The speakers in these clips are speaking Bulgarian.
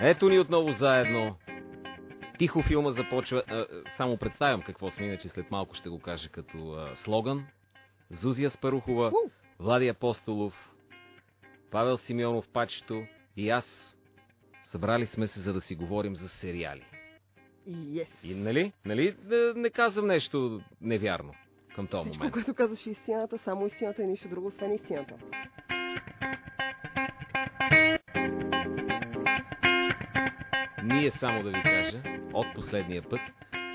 Ето ни отново заедно. Тихо филма започва. А, само представям какво сме, иначе след малко ще го кажа като а, слоган. Зузия Спарухова, Влади Апостолов, Павел Симеонов Пачето и аз. Събрали сме се, за да си говорим за сериали. Yes. И нали? Нали? Не, не казвам нещо невярно към този Всичко, момент. което казваш е истината, само истината и нищо друго, освен истината. Ние само да ви кажа, от последния път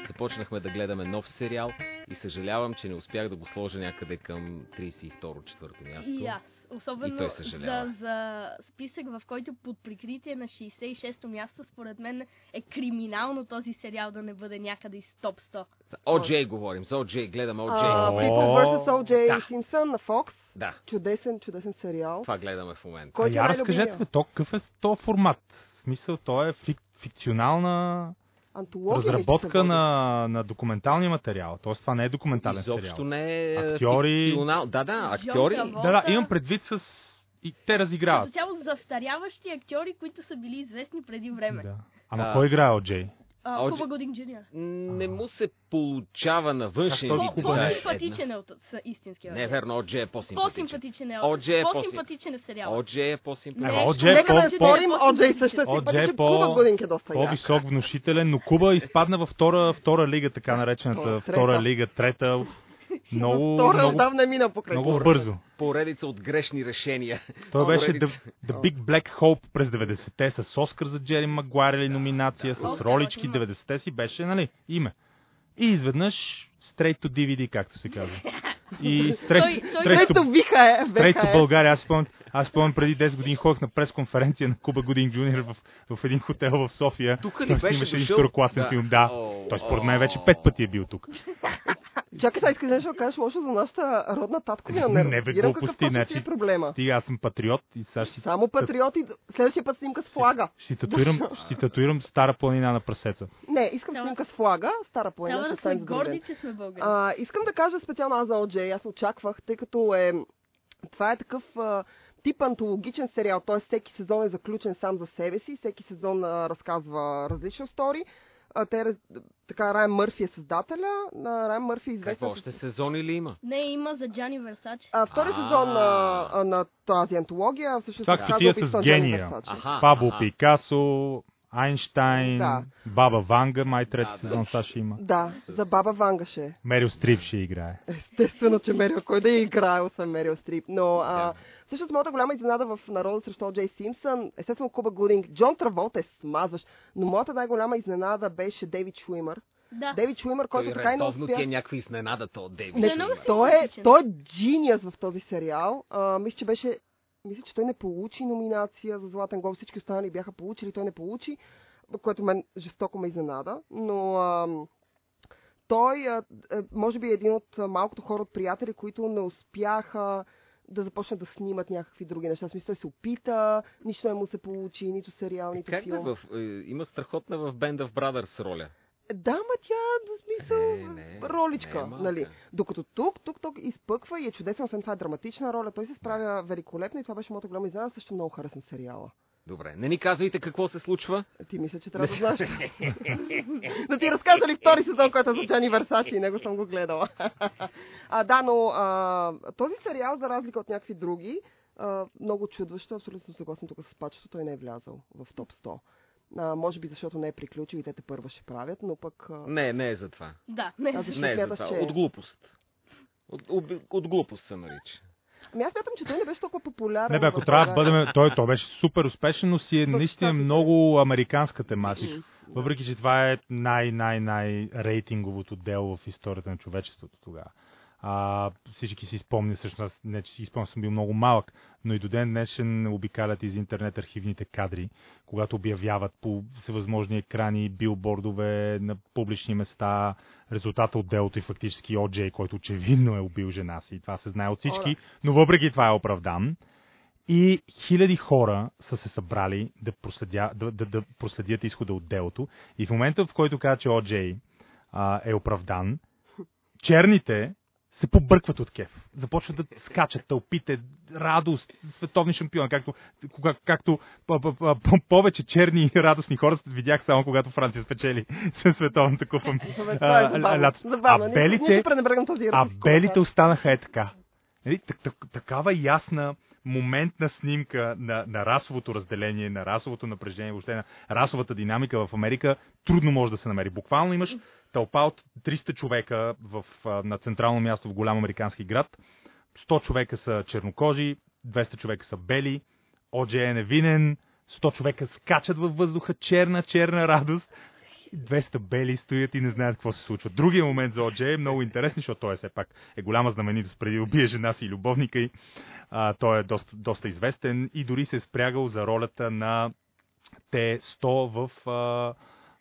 започнахме да гледаме нов сериал и съжалявам, че не успях да го сложа някъде към 32-4 място. И аз. Особено И за, за списък, в който под прикритие на 66-то място, според мен е криминално този сериал да не бъде някъде из топ 100. За OJ говорим, за OJ, гледаме OJ. А. People vs. O.J. Simpson на Fox. Да, Чудесен, чудесен сериал. това гледаме в момента. Кой а е я най-любимия? разкажете, бе, то какъв е то формат? В смисъл, то е фик, фикционална Антология разработка на, на документалния материал. Тоест това не е документален Изобщо сериал. не е Актьори. фикционал. Да, да, актьори. Да, да, имам предвид с... И те разиграват. Като цяло застаряващи актьори, които са били известни преди време. Да. Ама А. кой играе от Джей? А, Оджи- Куба Годин Джуниор. Не му се получава на външен вид е По-симпатичен е от истинския. Не е верно, OJ е по-симпатичен. По-симпатичен е. OJ е По-симпатичен е сериал. OJ е по-симпатичен. Ема, Не, OJ е Нека да спорим, също пъти, е че по- Куба Годинг е доста. По-висок внушителен, но Куба изпадна във втора, втора лига, така наречената втора лига, трета. Много, Втора много, отдавна мина покрай много бързо. Поредица от грешни решения. Той беше. The, The Big Black Hope през 90-те с Оскар за Джери Магуайр или номинация, с Оскар ролички, има. 90-те си беше, нали, име. И изведнъж straight to DVD, както се казва. И straight, Той- той- straight, Ето to, е, straight to. България. Аз спомням, аз спомням преди 10 години ходих на пресконференция на Куба Годин Джуниор в, в един хотел в София. Тук ли Той беше снимаше един второкласен Да. филм, да. О, Той според мен вече пет пъти е бил тук. Чакай, сега искаш нещо да кажеш лошо за нашата родна татковина. Не, Не, бе, глупости, ти значи- е проблема. Стига, аз съм патриот и сега ще Само патриоти, следващия път снимка с флага. ще татуирам, ще татуирам стара планина на прасеца. Не, искам Трябва- снимка с флага, стара планина, Трябва да сме горди, че сме българи. А, искам да кажа специално аз за OJ. Аз очаквах, тъй като е, това е такъв а, тип антологичен сериал, т.е. всеки сезон е заключен сам за себе си, всеки сезон а, разказва различна стори. А, те, така, Райан Мърфи е създателя. А, Райан Мърфи е известен. Какво още сезони ли има? Не, има за Джани Версач. А, втори сезон на, на тази антология всъщност Това като тия с на гения. Пабло. Пикасо, Айнштайн, Да. Баба Ванга, май трети Да, да. сезон сега ще има. Да, за Баба Вангаше. Мерил Стрип ще играе. Естествено, че Мерил, кой да я играе, освен Мерил Стрип. Но а, Да. всъщност моята голяма изненада в народа срещу Джей Симпсън, естествено Куба Гудинг, Джон Траволта е смазваш, но моята най-голяма изненада беше Дейвид Шуимър. Да. Дейвид Шуимър, който Той така и не редовно ти е успя... някаква изненада, то Дейвид. Не, той е, той е джиниас в този сериал. А, мисля, че беше... Мисля, че той не получи номинация за Златен гол. Всички останали бяха получили, той не получи, което мен жестоко ме изненада. Но ам, той, а, е, може би, е един от а, малкото хора от приятели, които не успяха да започнат да снимат някакви други неща. Смисъл, той се опита, нищо не му се получи, нито сериал, нито Как да филм. в, е, има страхотна в Band of Brothers роля. Да, ма тя, до смисъл, Не, не, роличка, не е нали? Докато тук, тук, тук изпъква и е чудесен, освен това е драматична роля. Той се справя великолепно и това беше моята голяма изненада. Също много харесвам сериала. Добре, не ни казвайте какво се случва. Ти мисля, че трябва да знаеш. да ти разкажа ли втори сезон, който е за Джани Версачи и него съм го гледала. а, да, но а, този сериал, за разлика от някакви други, а, много чудващо, абсолютно съм съгласна тук с пачето, той не е влязал в топ 100. А, може би защото не е приключил и те те първа ще правят, но пък... А, Не, не е за това. Да, не. а Не е за това. че... От глупост. От, от, от глупост се нарича. Ами аз смятам, че той не беше толкова популярен. Не бе, ако трябва да бъдем... Той, той беше супер успешен, но си е наистина много американска тематика. Въпреки, че това е най-най-най рейтинговото дело в историята на човечеството тогава. А, всички си спомнят, всъщност не че си спомням, съм бил много малък, но и до ден днешен обикалят из интернет архивните кадри, когато обявяват по всевъзможни екрани, билбордове на публични места, резултата от делото и фактически О'Джей, който очевидно е убил жена си. Това се знае от всички, но въпреки това е оправдан. И хиляди хора са се събрали да, проследя, да, да, да проследят изхода от делото. И в момента, в който каза, че О'Джей а, е оправдан, черните се побъркват от кеф. Започват да скачат тълпите, радост, световни шампион, както, кога, както повече черни и радостни хора видях само когато Франция спечели световната купа. Е а, Ние белите, а белите останаха е така. Нали, так, так, такава ясна моментна снимка на, на расовото разделение, на расовото напрежение, въобще на расовата динамика в Америка, трудно може да се намери. Буквално имаш тълпа от 300 човека в, на централно място в голям американски град. 100 човека са чернокожи, 200 човека са бели, Оджей е невинен, 100 човека скачат във въздуха, черна, черна радост. 200 бели стоят и не знаят какво се случва. Другия момент за Оджей е много интересен, защото той е все пак е голяма знаменитост преди убие жена си и любовника й. А, той е доста, доста известен и дори се е спрягал за ролята на Т-100 в а,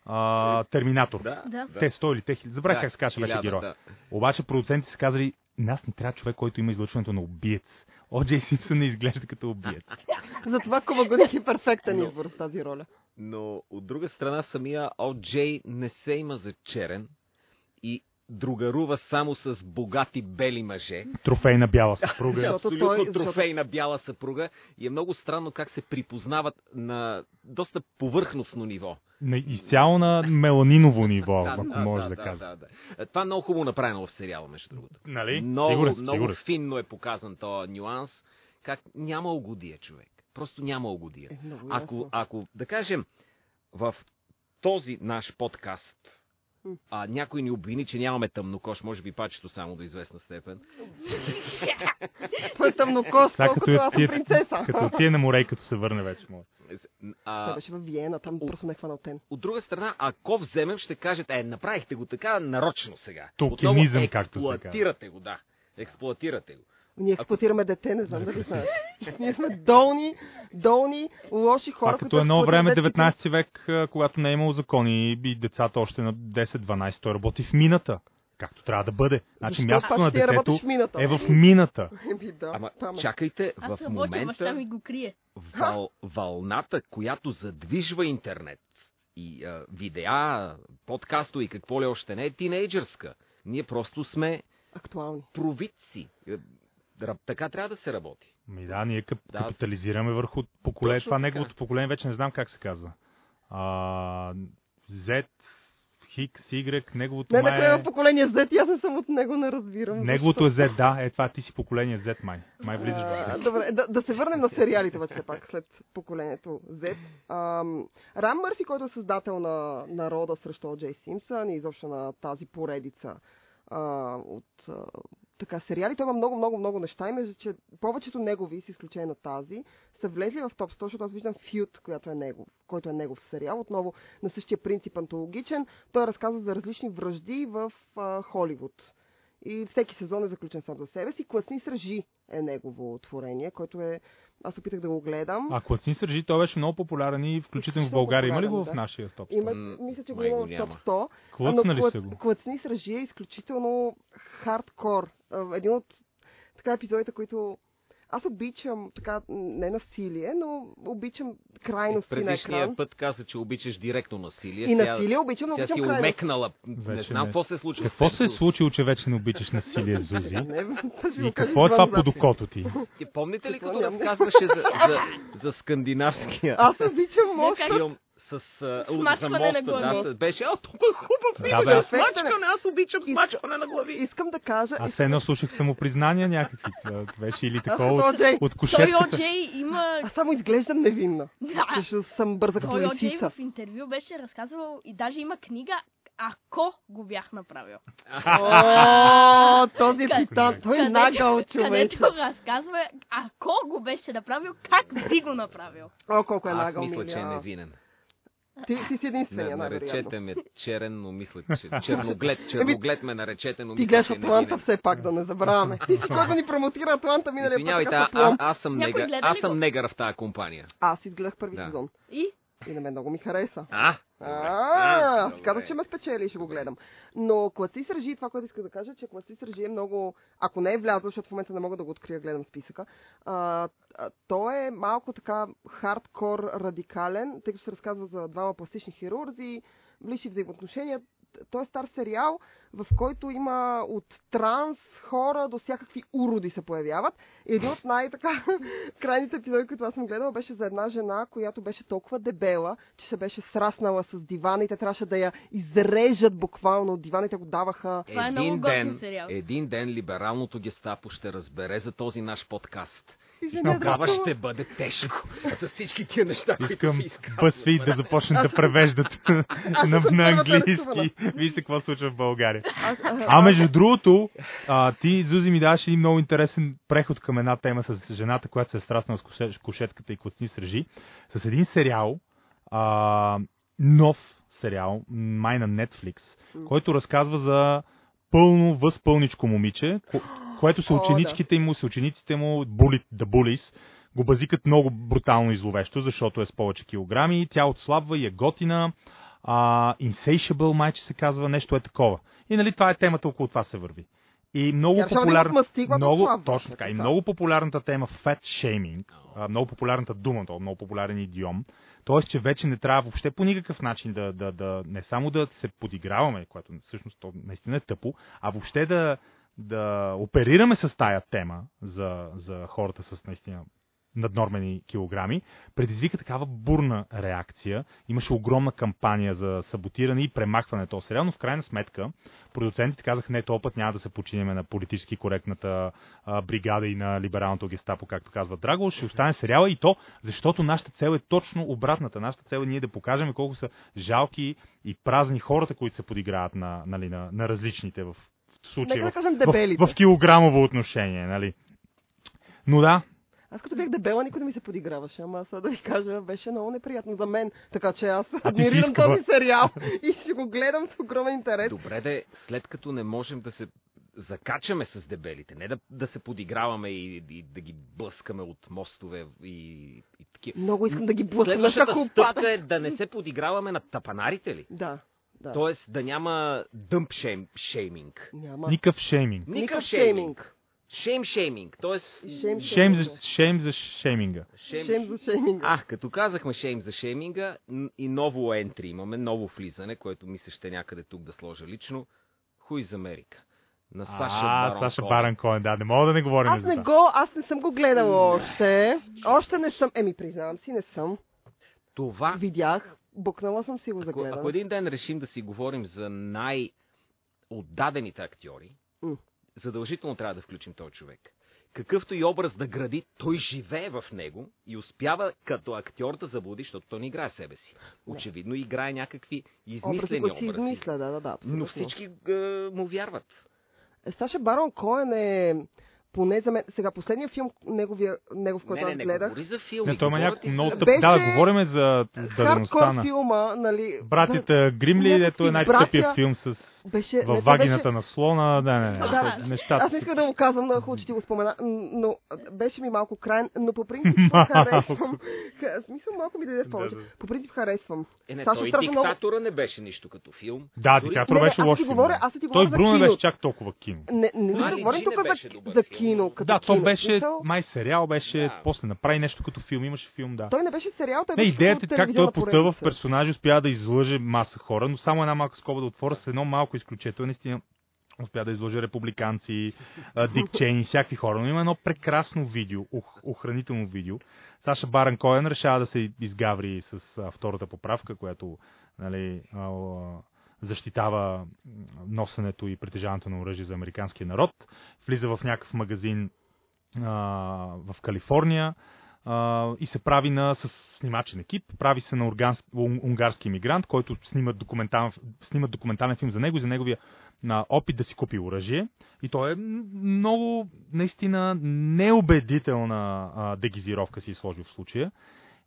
а, Терминатор. Да, Да. Т-100 или Т-1000, забравих Да, как се каже беше герой. да. Обаче продуцентите са казали, нас не трябва човек, който има излъчването на убиец. О'Джей Симпсън не изглежда като убиец. Затова Куба Гудик е перфектен Но- избор в тази роля. Но от друга страна самия О.Джей не се има за черен и другарува само с богати бели мъже. Трофейна бяла съпруга. Защото Абсолютно той- трофейна бяла съпруга и е много странно как се припознават на доста повърхностно ниво. На, изцяло на меланиново ниво, Да, ако да, може да, да, да, кажа. да, да. Това е много хубаво направено в сериала, между другото. Нали? Много, сигурен, много сигурен. финно е показан този нюанс, как няма угодия човек. Просто няма угодия. Е, Ако, ако, да кажем, в този наш подкаст. А, някой ни обвини, че нямаме тъмнокош, може би пачето само до известна степен. Той е тъмнокост, Сега колкото аз съм принцеса. като отиде на море и като се върне вече може. Той А, беше в Виена, там О. просто не е хванал тен. от друга страна, ако вземем, ще кажете, е, направихте го така нарочно сега. Токенизъм, както се казва. експлоатирате го, да. Експлоатирате го. Ние експлуатираме дете, не знам дали знаеш. Ние сме долни, долни, лоши хора, Това които като едно време, експлоатират 19 век, а, когато не е имало закони и децата още на 10-12, той работи в мината. Както трябва да бъде. Значи Защо мястото на детето работиш в мината? е в мината. Еми да, Ама там е. чакайте, Аз в работя, баща ми момента го крие. въл, вълната, която задвижва интернет и а, видеа, подкасто и какво ли още не е тинейджърска. Ние просто сме Актуални. провидци. Така трябва да се работи. Ми да, ние кап- Да. капитализираме върху поколение. Това така. неговото поколение вече не знам как се казва. А, Z, Хикс, Y, неговото Не, май накрая е... поколение Z, аз не съм от него, не разбирам. Неговото е Z, да. Е, това ти си поколение Z, май. Май влизаш в Z. Добре, да, да се върнем на сериалите, все пак, след поколението Z. Ам, Рам Мърфи, който е създател на народа срещу О.Джей Симпсън и изобщо на тази поредица а, от а, така сериали, той има много, много, много неща и между, че повечето негови, с изключение на тази, са влезли в топ 100, защото аз виждам Фют, която е негов, който е негов сериал, отново на същия принцип антологичен. Той разказва за различни връжди в а, Холивуд. И всеки сезон е заключен сам за себе си. Класни сражи е негово творение, което е... Аз опитах да го гледам. А Клацин Сържи, той беше много популярен и включително в България. Има ли го в да. нашия топ? Има, М, мисля, че го има в топ няма. 100. Клъцнали но са го? Клъцни сражи е изключително хардкор. А, Един от така епизодите, които аз обичам така, не насилие, но обичам крайности на Предишния екран. път каза, че обичаш директно насилие. И Сега- насилие обичам, но Сега обичам си крайности. умекнала. Не Вече знам не. какво се случва. Какво се е теб, случило, че вече не обичаш насилие, Зузи? Не, И какво е това под окото ти? И помните ли като разказваше за, за, за скандинавския Аз обичам моста. С а, за Смачкване на глави. Да, беше, а, тук е хубав Да, филм, бе, да, аз- смачкане, аз обичам смачкане на глави. Искам да кажа... Аз едно слушах самопризнания някакви. Беше или Аз такова от от Той кошетката. О'Джей има... Аз само изглеждам невинна. Да, Защото съм бърза като той О'Джей в интервю беше разказвал и даже има книга ако го бях направил. О, този титан, той е нагъл човече. Където разказва, ако го беше направил, как би го направил. О, колко е Аз нагъл, мисля, че е невинен. Ти, ти си единствения, най-вероятно. наречете ме черен, но мисля, че черноглед, черноглед ме наречете, но Ти мисля, гледаш че е Атланта все пак, да не забравяме. Ти си който ни промотира Атланта миналия път. Извинявайте, а, аз съм негър, аз съм го? негър в тази компания. Аз изгледах първи Да. сезон. И И на мен много ми хареса. А? А, добре. казах, че ме спечели и ще го гледам. Но Клаци Сържи, това, което исках да кажа, че Клаци Сържи е много... Ако не е влязъл, защото в момента не мога да го открия, гледам списъка, а, а, той е малко така хардкор радикален, тъй като се разказва за двама пластични хирурзи, лични взаимоотношения. Той е стар сериал, в който има от транс хора до всякакви уроди се появяват. И един от най-така крайните епизоди, които аз съм гледала, беше за една жена, която беше толкова дебела, че се беше сраснала с дивана и те трябваше да я изрежат буквално от диваните, го даваха. Това е много готин ден, сериал. един ден либералното гестапо ще разбере за този наш подкаст. Тогава ще бъде тежко. С всички тия неща, които Искам си изказвам. BuzzFeed да започнат Аз да превеждат на, на английски. Вижте какво се случва в България. Аз, а, между другото, а, ти, Зузи, ми даваш един много интересен преход към една тема с жената, която се е страснала с коше- кошетката и клацни с ръжи. С един сериал, а, нов сериал, май на Netflix, който разказва за пълно, възпълничко момиче, което са ученичките му, са учениците му, bully, the bullies, го базикат много брутално и зловещо, защото е с повече килограми, тя отслабва и е готина, а, insatiable майче се казва, нещо е такова. И нали това е темата, около това се върви. И много решава да популярна... мастигла, много, отслабва. точно така. И Така. много популярната тема fat shaming, а, много популярната дума, то е много популярен идиом, т.е. че вече не трябва въобще по никакъв начин да, да, да не само да се подиграваме, което всъщност то наистина е тъпо, а въобще да, да оперираме с тая тема за, за хората с наистина наднормени килограми, предизвика такава бурна реакция. Имаше огромна кампания за саботиране и премахване на този сериал, но в крайна сметка продуцентите казаха, не, този път няма да се починеме на политически коректната а, бригада и на либералното гестапо, както казва Драго, ще остане сериала и то, защото нашата цел е точно обратната. Нашата цел е ние да покажем колко са жалки и празни хората, които се подиграват на, нали, на, на различните в случая. Нека да в, кажем в, дебелите. в килограмово отношение, нали? Но да, Аз като бях дебела, никой не ми се подиграваше, ама сега да ви кажа, беше много неприятно за мен. Така че аз адмирирам искала. този сериал и ще го гледам с огромен интерес. Добре де, след като не можем да се закачаме с дебелите, не да, да се подиграваме и, и да ги блъскаме от мостове и, и такива. Много искам да ги блъскам, Следващата стъпка е да не се подиграваме на тапанарите ли? Да, да. Тоест да няма дъмп шейм, шейминг. Няма. никакъв шейминг. Никакъв шейминг. шейминг. Шейм шейминг. Тоест... Шейм, Шейм за, шейм за шейминга. Шейм... Шейм за шейминга. А, като казахме шейм за шейминга и ново ентри имаме, ново влизане, което ми се ще някъде тук да сложа лично. Хуй за Америка. На Саша а, Барон Саша. Баран Коен, да, не мога да не говорим Аз за не това. го, аз не съм го гледала още. Още не съм. Еми, признавам си, не съм. Това Видях, букнала съм си го за Ако, гледане. ако един ден решим да си говорим за най-отдадените актьори, М. задължително трябва да включим този човек. Какъвто и образ да гради, той живее в него и успява като актьор да заблуди, защото той не играе себе си. Очевидно играе някакви Образи, измислени си образи. измисля, да, да, да. абсолютно. но всички е, му вярват. Е, Саша Барон Коен е поне за мен. Сега, последния филм, неговия, негов, който не, не, аз не гледах, говори за филми. Не, той има някакво много за- тъп. Беше Да, говорим за дадеността на филма, нали... братята Гримли, дето е най-тъпия филм с Беше, във вагината беше... на слона. Не, не, не. Да. Нещата Аз не искам да го казвам, но е хубаво, че ти го спомена, но беше ми малко крайен, но по принцип харесвам. Ха- Смисъл малко ми даде в повече. Да, да. По принцип харесвам. Е, не, Саша той страшно много- диктатора не беше нищо като филм. Да, Дори- диктатор Не, не, беше лош филм. говоря- да. аз ти Той говоря Бруно не беше чак толкова кино. Не, не, не, говорим тук за, кино. Да, то беше май сериал, беше Да. после направи нещо като филм, имаше филм, да. Той не беше сериал, той беше идеята е как той потъва в персонажи, успя да излъже маса хора, но само една малка скоба да отворя с едно малко изключение. Той наистина успя да излъже републиканци, Дик Чейни, всякакви хора. Но има едно прекрасно видео, ох- охранително видео. Саша Баран Коен решава да се изгаври с втората поправка, която нали, защитава носенето и притежаването на оръжие за американския народ. Влиза в някакъв магазин а, в Калифорния и се прави на, с снимачен екип. Прави се на урганс, ун- унгарски иммигрант, който снимат документален, снимат документален филм за него и за неговия на опит да си купи оръжие. И той е много, наистина, неубедителна а, дегизировка си е сложил в случая.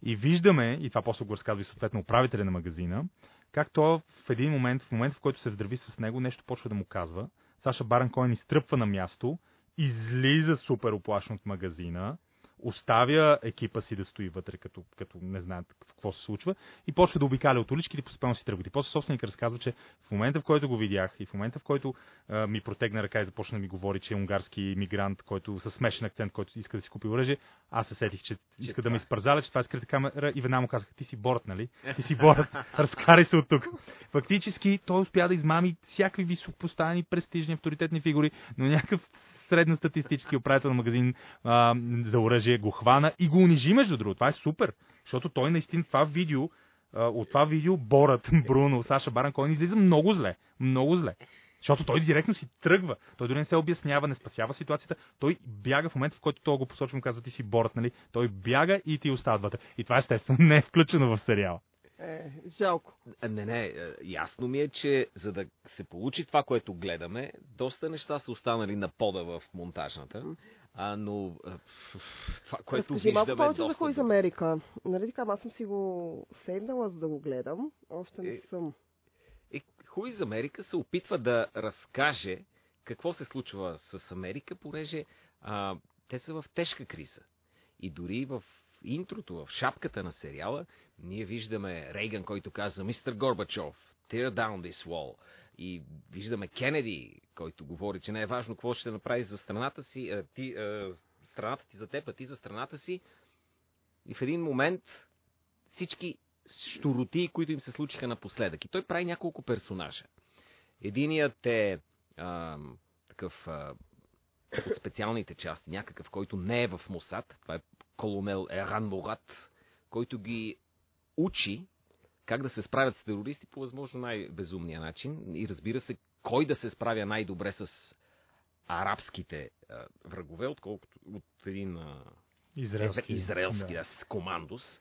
И виждаме, и това после го разказва и съответно управителя на магазина, как той в един момент, в момент в който се здрави с него, нещо почва да му казва. Саша Баран Коен изтръпва на място, излиза супер оплашен от магазина, оставя екипа си да стои вътре, като, като не знаят какво се случва, и почва да обикаля от уличките постепенно си тръгват. И после собственик разказва, че в момента, в който го видях и в момента, в който а, ми протегна ръка и започна да ми говори, че е унгарски мигрант, който със смешен акцент, който иска да си купи оръжие, аз се сетих, че, че иска да ме изпързаля, че това е скрита камера и веднага му казах, ти си борът, нали? Ти си борът, разкарай се от тук. Фактически той успя да измами всякакви високопоставени, престижни, авторитетни фигури, но някакъв средностатистически управител на магазин а, за оръжие го хвана и го унижи, между другото. Това е супер, защото той наистина това видео, а, от това видео Борът, Бруно, Саша Баран Койн излиза много зле. Много зле. Защото той директно си тръгва. Той дори не се обяснява, не спасява ситуацията. Той бяга в момента, в който той го посочва, му казва, ти си борът, нали? Той бяга и ти остават И това естествено не е включено в сериала. Е, жалко. Не, не, е, ясно ми е, че за да се получи това, което гледаме, доста неща са останали на пода в монтажната. А, но това, което Разкажи виждаме... малко повече за Хуиз Америка. Нали така, аз съм си го сейвнала, за да го гледам. Още не Е, съм. Е, Хуиз Америка се опитва да разкаже какво се случва с Америка, понеже а, те са в тежка криза. И дори в интрото, в шапката на сериала, ние виждаме Рейган, който каза Мистер Горбачов, tear down this wall. И виждаме Кенеди, който говори, че не е важно какво ще направи за страната си, а, ти, а, страната ти за теб, а ти за страната си. И в един момент всички штуроти, които им се случиха напоследък. И той прави няколко персонажа. Единият е а, такъв а, от специалните части, някакъв, който не е в Мосад. Това е колонел Еран Мурат, който ги учи как да се справят с терористи по възможно най-безумния начин. И разбира се, кой да се справя най-добре с арабските а, врагове, отколкото от един а, Израелски. израелски да. да. командос.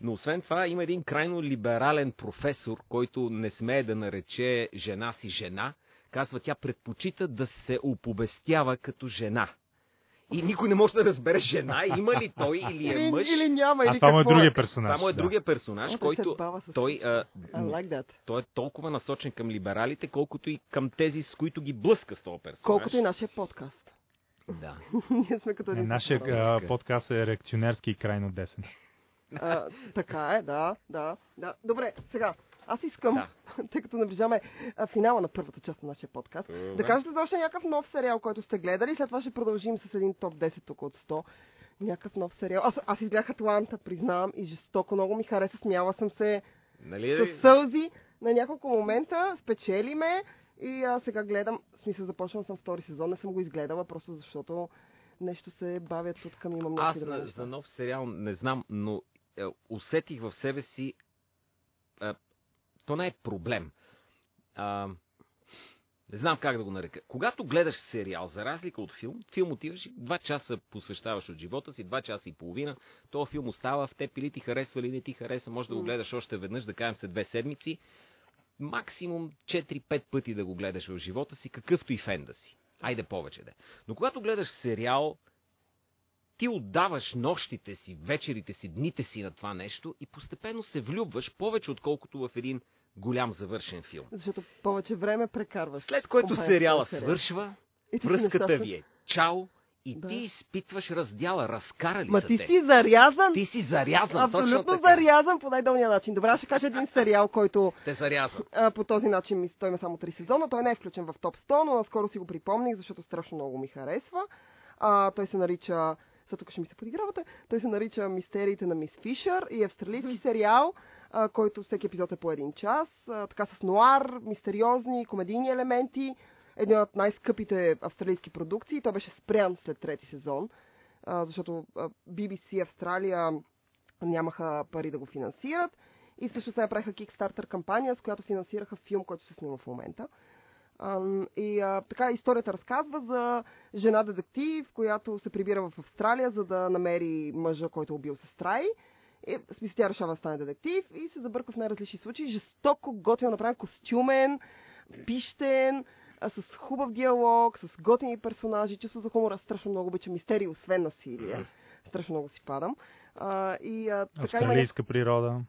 Но освен това има един крайно либерален професор, който не смее да нарече жена си жена. Казва, тя предпочита да се оповестява като жена. И никой не може да разбере жена, има ли той или е Или, мъж. или няма, или А това му е какво другия персонаж. Това му е да. другия персонаж, О, който с- той, а, like той е толкова насочен към либералите, колкото и към тези, с които ги блъска с този персонаж. Колкото и нашия подкаст. Да. Ние сме като Не, нашия подкаст. а, подкаст е реакционерски и крайно десен. А, така е, да, да, да. Добре, сега, аз искам, Да. тъй като наближаваме а, финала на първата част на нашия подкаст, да кажете за още някакъв нов сериал, който сте гледали. След това ще продължим с един топ 10 тук от 100. Някакъв нов сериал. Аз, аз изгледах Атланта, признавам, и жестоко много ми хареса. Смяла съм се Нали? с сълзи на няколко момента. Спечели ме и а, сега гледам. В смисъл, започвам съм втори сезон. Не съм го изгледала, просто защото нещо се бавят от към имам Аз на, за нов сериал не знам, но е, усетих в себе си. Е, то не е проблем. А, не знам как да го нарека. Когато гледаш сериал, за разлика от филм, филм отиваш и два часа посвещаваш от живота си, два часа и половина. този филм остава в теб или ти харесва, или не ти хареса. Може да го гледаш още веднъж, да кажем след две седмици. Максимум 4-5 пъти да го гледаш в живота си, какъвто и фен да си. Айде повече да. е. Но когато гледаш сериал, ти отдаваш нощите си, вечерите си, дните си на това нещо и постепенно се влюбваш повече, отколкото в един голям завършен филм. Защото повече време прекарваш. След което компания с сериала сериал. свършва, връзката ви е чао и Да. ти изпитваш раздяла, разкарали Ма са ти те. си зарязан. Ти си зарязан, точно Абсолютно така. зарязан по най-долния начин. Добре, ще кажа един сериал, който Те зарязан. а, по този начин ми той има само 3 сезона. Той не е включен в топ 100, но наскоро си го припомних, защото страшно много ми харесва. А, той се нарича сега тук ще ми се подигравате. Той се нарича Мистериите на мис Фишър и е австралийски сериал, който всеки епизод е по един час. Така с нуар, мистериозни, комедийни елементи. Един от най-скъпите австралийски продукции. Той беше спрян след трети сезон, защото BBC Австралия нямаха пари да го финансират. И също се направиха Kickstarter кампания, с която финансираха филм, който се снима в момента. И така историята разказва за жена детектив, която се прибира в Австралия, за да намери мъжа, който е убил сестра й. И, в смисъл, тя решава да стане детектив и се забърква в най-различни случаи. Жестоко готино направен, костюмен, пищен, а, с хубав диалог, с готини персонажи, чувство за хумора. Страшно много обичам мистерии, освен насилие. Страшно много си падам. А, и а, така има Австралийска природа.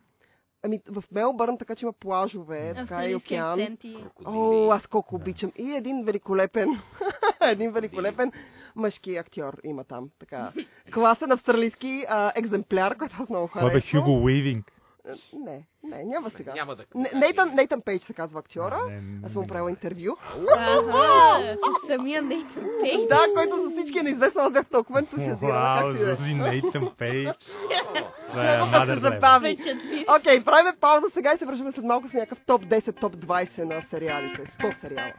Ами в Мелбърн, така че има плажове, така и океан. О, аз колко Да. обичам. И един великолепен, един великолепен мъжки актьор има там. Така. Класен австралийски а, екземпляр, който аз много Това бе харесвам. Хюго Уивинг. Не, не, няма сега. Няма да Не, Нейтан, Нейтан Пейдж се казва актьора. Не, не, Аз съм правила интервю. Самия Нейтан Пейдж. Да, който за всички е неизвестно, аз бях толкова ентусиазирана. Вау, както и да е. Зузи Нейтан Пейдж. Е Много пък се забави. Окей, правим пауза сега и се връщаме след малко с някакъв топ 10, топ 20 на сериалите. 100 сериала.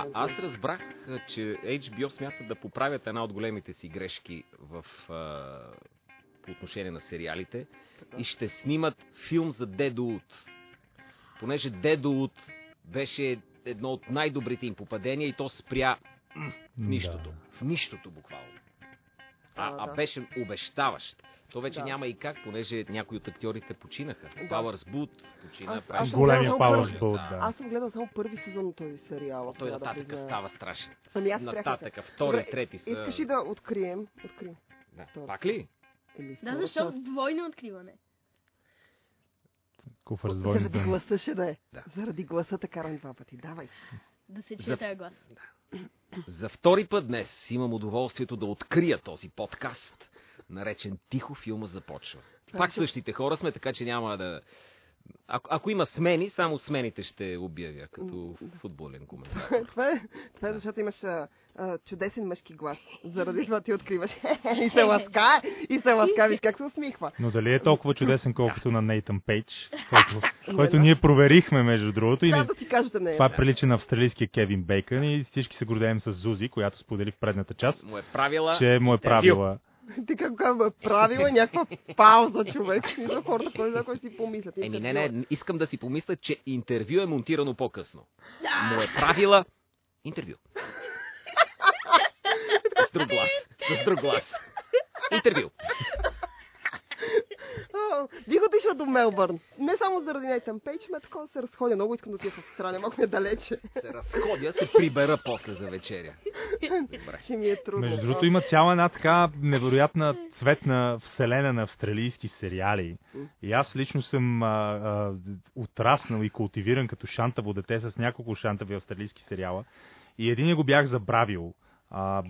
А, аз разбрах, а, че HBO смятат да поправят една от големите си грешки в, а, по отношение на сериалите и ще снимат филм за Дедоут. Понеже Дедоут беше едно от най-добрите им попадения и то спря в нищото. В нищото буквално. А, А, а да. беше обещаващ. То вече Да. няма и как, понеже някои от актьорите починаха. Да. Пауърс Бут почина. Аз- аз Големия първи- Бут, да. Аз съм гледал само първи сезон на този сериал. Той да нататък призная. става страшен. Ами аз Нататък, втори, Добре, трети са... Искаш ли да открием? Откри. Да. втора Пак ли? Еми, Да, втора защо част. двойно откриване? Куфър с Заради двойните. гласа ще да е. Да. Заради гласа те карам два пъти. Давай. Да се За- чуе този глас. За втори път днес имам удоволствието да открия този подкаст, наречен Тихо филма започва. Пак същите хора сме, така че няма да... Ако, ако има смени, само смените ще обявя, като футболен коментар. това е, това е защото имаш а, а, чудесен мъжки глас. Заради това ти откриваш. и се ласка, и се ласка, виж как се усмихва. Но дали е толкова чудесен, колкото на Нейтан Пейдж, който, който ние проверихме, между другото. И не, да си кажете не. това прилича на австралийския Кевин Бейкън и всички се гордеем с Зузи, която сподели в предната част, Му е правила... че му е правила. Ти как казва, правила е някаква пауза, човек. За хората, кой знае кой си помислят. Еми, не, не, искам да си помисля, че интервю е монтирано по-късно. Му е правила интервю. С друг глас. С друг глас. Интервю. А, Бих отишла до Мелбърн. Не само заради Нейтан Пейдж, ме такова се разходя. Много искам да отида в Австралия, малко ми е далече. Се разходя, се прибера после за вечеря. Добре. Ще ми е трудно. Между другото има цяла една така невероятна цветна вселена на австралийски сериали. И аз лично съм а, а, отраснал и култивиран като шантаво дете с няколко шантави австралийски сериала. И един го бях забравил. А,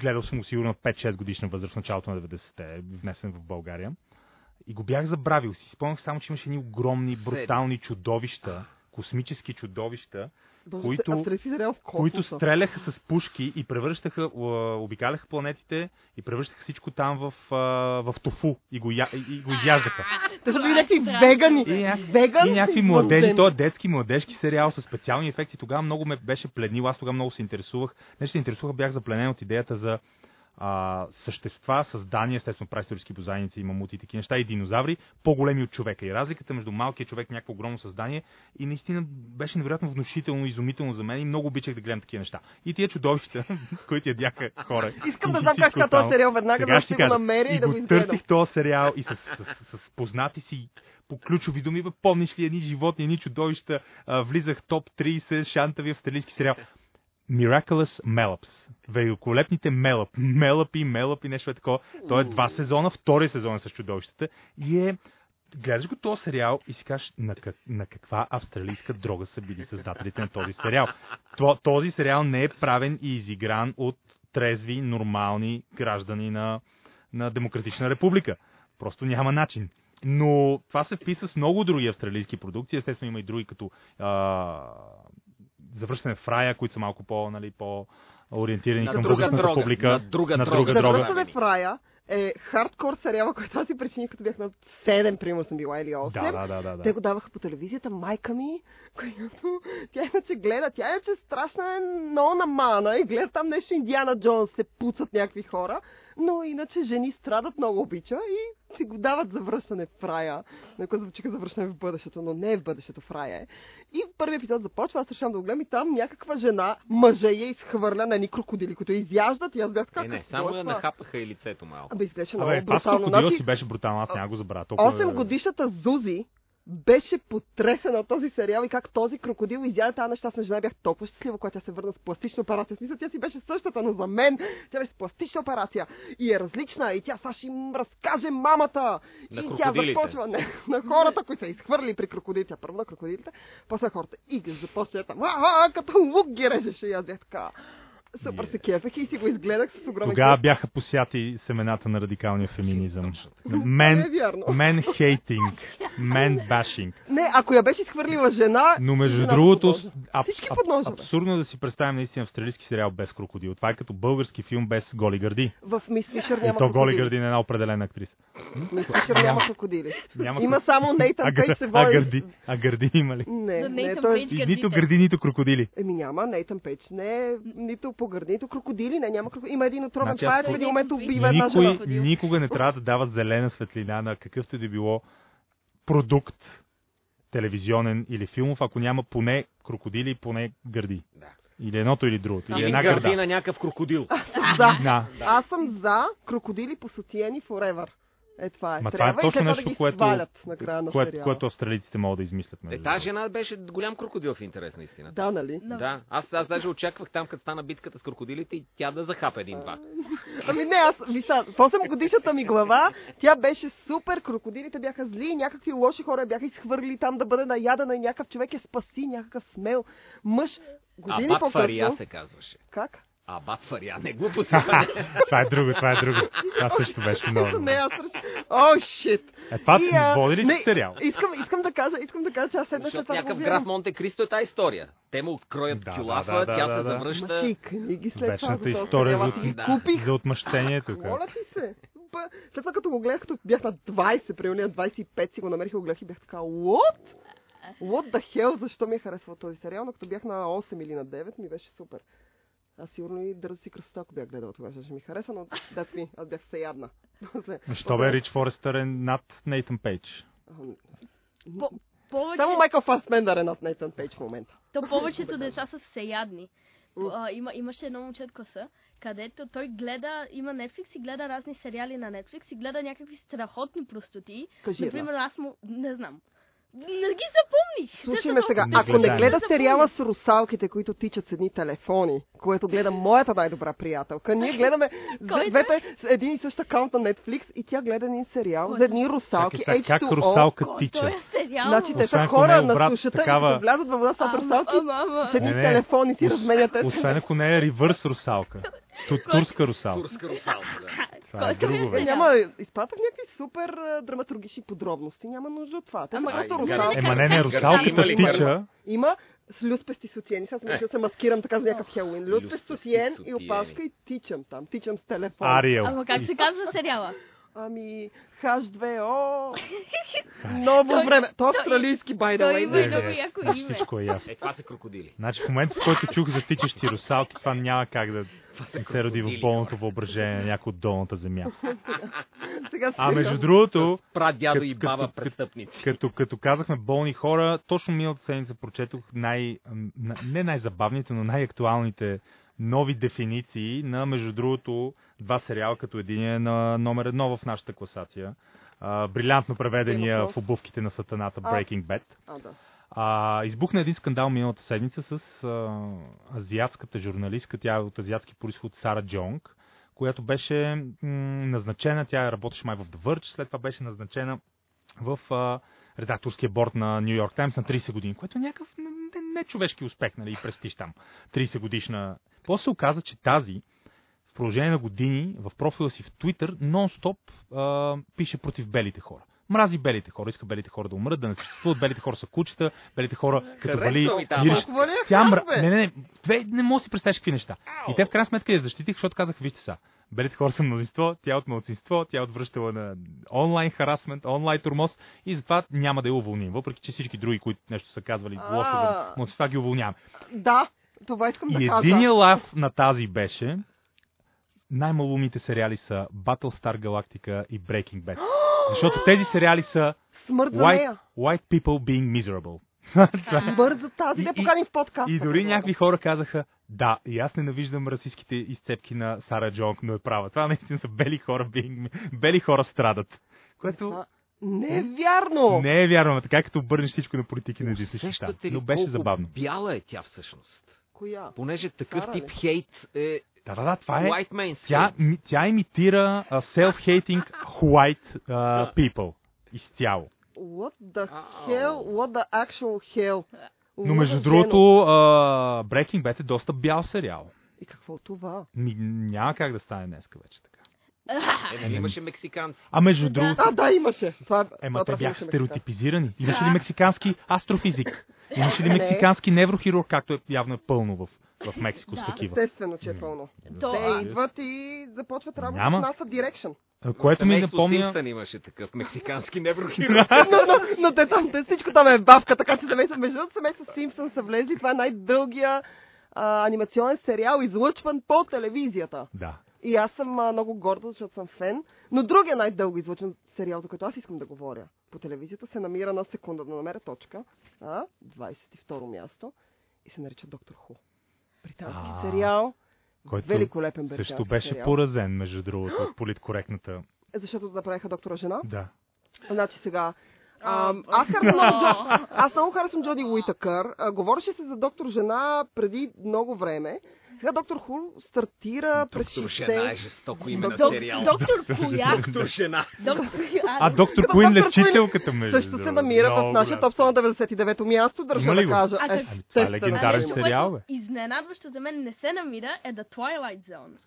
гледал съм го сигурно на 5-6 годишна възраст, началото на 90-те, внесен в България. И го бях забравил. Си спомнях само, че имаше едни огромни, брутални чудовища, космически чудовища, Боже, които- които стреляха с пушки и превръщаха, обикаляха планетите и превръщаха всичко там в, в тофу и го, я, и, го изяждаха. Те са били някакви вегани. И, Веган и някакви младежи, той е детски младежки сериал с специални ефекти. Тогава много ме беше пледнил, аз тогава много се интересувах. Не, се интересувах, бях запленен от идеята за а, същества, създания, естествено праисторически бозайници, мамути и такива неща, и динозаври, по-големи от човека. И разликата между малкия човек и някакво огромно създание и наистина беше невероятно внушително, изумително за мен и много обичах да гледам такива неща. И тия чудовища, които ядяха хора. Искам и да знам как става този сериал веднага, да ще го намеря и, и да го го изгледам. търсих този сериал и с, с, с, с познати си по ключови думи, бе, помниш ли едни животни, едни чудовища, а, влизах топ 30 шантави австралийски сериал. Miraculous Mellops. Великолепните Мелъп. Мелъпи, Мелъпи, нещо е такова. Той е два сезона, втория сезон е с чудовищата. И е гледаш го този сериал и си кажеш на, как, на каква австралийска дрога са били създателите на този сериал. То, този сериал не е правен и изигран от трезви, нормални граждани на, на Демократична република. Просто няма начин. Но това се вписа с много други австралийски продукции. Естествено има и други като а, Завръщане в рая, които са малко по, нали, по ориентирани На към друга българската дрога. публика. На друга на друга За дрога. връщане в рая е хардкор сериала, който аз си причиних, като бях на 7, примерно съм била или 8. Да, да, да, да. Те го даваха по телевизията, майка ми, която тя иначе гледа, тя иначе страшна е много намана и гледа там нещо Индиана Джонс, се пуцат някакви хора, но иначе жени страдат, много обича и си го дават за връщане в рая. На което звучи като за връщане в бъдещето, но не е в бъдещето, в рая е. И първият епизод започва, аз решавам да го гледам и там някаква жена, мъже я изхвърля на едни крокодили, които я изяждат и аз бях така. Е, не, само е я нахапаха и лицето малко. Абе, изглеждаше много Абе, брутално. крокодила Значи, си беше брутално, аз няма го забравя. Толкова... 8 годишната Зузи беше потресена от този сериал и как този крокодил изяде тази нещастна жена. Бях толкова щастлива, когато тя се върна с пластична операция. Смисъл, тя си беше същата, но за мен тя беше с пластична операция. И е различна. И тя сега ще им разкаже мамата. На и тя започва не, на хората, които са изхвърли при крокодилите. Първо на крокодилите, после хората. И ги започва там. А, а, като лук ги режеше. И аз бях така. Супер се кефех и си го изгледах с огромен Тогава кеф. бяха посяти семената на радикалния феминизъм. Не е Мен, мен хейтинг, мен башинг. Не, ако я беше изхвърлила жена, Но между жена другото, аб, Всички аб, абсурдно да си представим наистина австралийски сериал без крокодил. Това е като български филм без голи гърди. В Мис Фишер И няма то голи гърди на една определена актриса. Мис Фишер няма крокодили. Няма Има само Нейтън а, Пейдж гър- се а, води. гърди, а гърди има ли? Не, не. И нито гърди, нито крокодили. Еми няма, Нейтън Пейдж не е нито по гърди, нито крокодили, не, няма крокодили. Има един отровен Значи, аз в един момент убива една жена. Никога не трябва да дава зелена светлина на какъвто и да било продукт, телевизионен или филмов, ако няма поне крокодили, поне гърди. Да. Или едното или другото. Или Или една гърди гърда. на някакъв крокодил. За. Да. Аз съм за крокодили посотиени forever. Е, това е. Ма това е Трябва и точно след това нещо, да ги което, свалят на края на което, сериала. което австралийците могат да измислят. Между тази жена беше голям крокодил в интерес на истина. Да, нали? Да. Да, аз, аз даже очаквах там, като стана битката с крокодилите и тя да захапе един-два. Ами не, аз, виса, в 8 годишната ми глава, тя беше супер, крокодилите бяха зли, някакви лоши хора бяха изхвърли там да бъде наядена и някакъв човек е спаси, някакъв смел мъж. Години Фария по-късно... се казваше. Как? Абат Фария, не глупост. това е друго, това е друго. Това също беше много. не, аз. О, шит! Е, това И, а, води ли не, си сериал? Искам, искам да кажа, искам да кажа, че аз седнах след Защото това някакъв граф. Монте Кристо е тази история. Те му откроят Да, кюлафа, да, да, тя да, се да. завръща. Маши, книги след Вечната това. история за, Да. купих. за отмъщението. Моля ти се. След това като го гледах, като бях на 20, примерно на 25 си го намерих и го гледах и бях така, what? What the hell? Защо ми е харесвал този сериал? Но като бях на 8 или на 9, ми беше супер. Аз сигурно и дързо си красота, ако бях гледала тогава, ще ми хареса, но that's me. Аз бях всеядна. После- Защо бе Рич Форестър е над Нейтън Пейдж? По- повече, Само Майкъл Фасбендър е над Нейтан Пейдж в момента. то повечето деца са всеядни. А, има, имаше едно момче от класа, където той гледа, има Netflix и гледа разни сериали на Netflix и гледа някакви страхотни простоти. Кажи. Например, аз му... Не знам. Не ги запомних. Слушай ме сега, Не ако не гледа Не сериала с русалките, които тичат с едни телефони, което гледа моята най-добра приятелка, ние гледаме двете с един и същ акаунт на Netflix и тя гледа един сериал Кой за едни русалки, Чакай сега, как H2O. русалка Кой? тича? Е. Значи те са хора е на сушата такава- и влязат във вода с русалки, с едни телефони си разменяте. Освен ако не е ревърс русалка. Ту, турска русалка. Турска русалка, да. Това е друго, Е, няма, изпратах някакви супер драматургични подробности. Няма нужда от това. Те са просто ай, русалки. Ема не, не, русалката има ли тича. Има с люспести сутиени. Сега съм да се маскирам така за някакъв Хелуин. Люспест Люспести сутиен и опашка и тичам там. Тичам с телефон. Ариел. Ама как се казва сериала? Ами, H2O. Ново време. Той е австралийски, by the Той way. има Не, и не, много яко име. Всичко е ясно. Е, това са крокодили. Значи в момента, в който чух за тичащи русалки, това няма как да се роди в болното въображение на някой от долната земя. А между другото, Прадядо и баба престъпници. като, като казахме болни хора, точно миналата седмица прочетох най, не най-забавните, но най-актуалните нови дефиниции на, между другото, два сериала, като един е на номер едно в нашата класация. А, брилянтно преведения в обувките на сатаната. Breaking Bad. А, да. А, избухна един скандал миналата седмица с а, азиатската журналистка, тя е от азиатски происход Сара Джонг, която беше м- назначена, тя работеше май в The Verge, след това беше назначена в а, редакторския борт на Нью Йорк Таймс на 30 години, което е някакъв не, не човешки успех, нали, и престиж там. 30 годишна. После се оказа, че тази в продължение на години в профила си в Twitter нон-стоп а, пише против белите хора. Мрази белите хора, иска белите хора да умрат, да не се съществуват, белите хора са кучета, белите хора като вали мириш- е тя мра... бе? Не, не, не, две, не мога да си представиш какви неща. И те в крайна сметка я защитих, защото казах, вижте са, белите хора са мнозинство, тя е от младсинство, тя е отвръщала на онлайн харасмент, онлайн турмоз и затова няма да я уволним, въпреки че всички други, които нещо са казвали лошо за младсинства, ги уволняваме. Да, това искам да И кажа. единия лав на тази беше най-малумните сериали са Battlestar Galactica и Breaking Bad. Защото тези сериали са Смърт за white, нея. white people being miserable. Смърт за тази. Да поканим в подкаста. И дори някакви хора казаха, да, и аз ненавиждам расистските изцепки на Сара Джонг, но е права. Това наистина са бели хора, being, бели хора страдат. Което, Не е вярно! Не е вярно, така като обърнеш всичко на политики на ли Но беше забавно. бяла е тя всъщност? Коя? Понеже такъв Сара тип хейт е Да, да, да, това е. white mainstream. Тя, тя имитира а, self-hating white а, people. Изцяло. What the hell? What the actual hell? Но между другото, а, Breaking Bad е доста бял сериал. И какво това? Ми, няма как да стане днеска вече така. Е, нали имаше мексиканци? А между Да. другото, А, да, имаше. Това, Ема те бяха стереотипизирани. Имаше ли мексикански астрофизик? Имаше ли Не. мексикански неврохирург, както е явно е пълно в, в Мексико с такива? Естествено, че е пълно. То- Те а, идват и започват работа Няма. в NASA Direction. Което ми напомня... Симпсън имаше такъв мексикански неврохирург. но, но, но те там, те, всичко там е бавка, така че семейство, между другото семейство Симпсън са влезли. Това е най-дългия а, анимационен сериал, излъчван по телевизията. Да. И аз съм а, много горда, защото съм фен. Но другия най-дълго излъчен сериал, за който аз искам да говоря по телевизията, се намира на секунда да намеря точка. А, 22 място. И се нарича Доктор Ху. Британски А, сериал. Който Великолепен британски също беше сериал. поразен, между другото, от политкоректната. Защото направиха доктора жена. Да. Значи сега. А, аз, харесвам много, аз много харесвам Джоди Уитъкър. А, говореше се за доктор жена преди много време. Сега доктор Хул стартира през Доктор жена е 60... жестоко име на сериал. Доктор Коя? Доктор жена. А, доктор Куин, лечителката между Също се намира в нашия топ 100 на 99-то място, държа да кажа. А, Ами, това е легендарен сериал, което Изненадващо за мен не се намира е The Twilight Zone.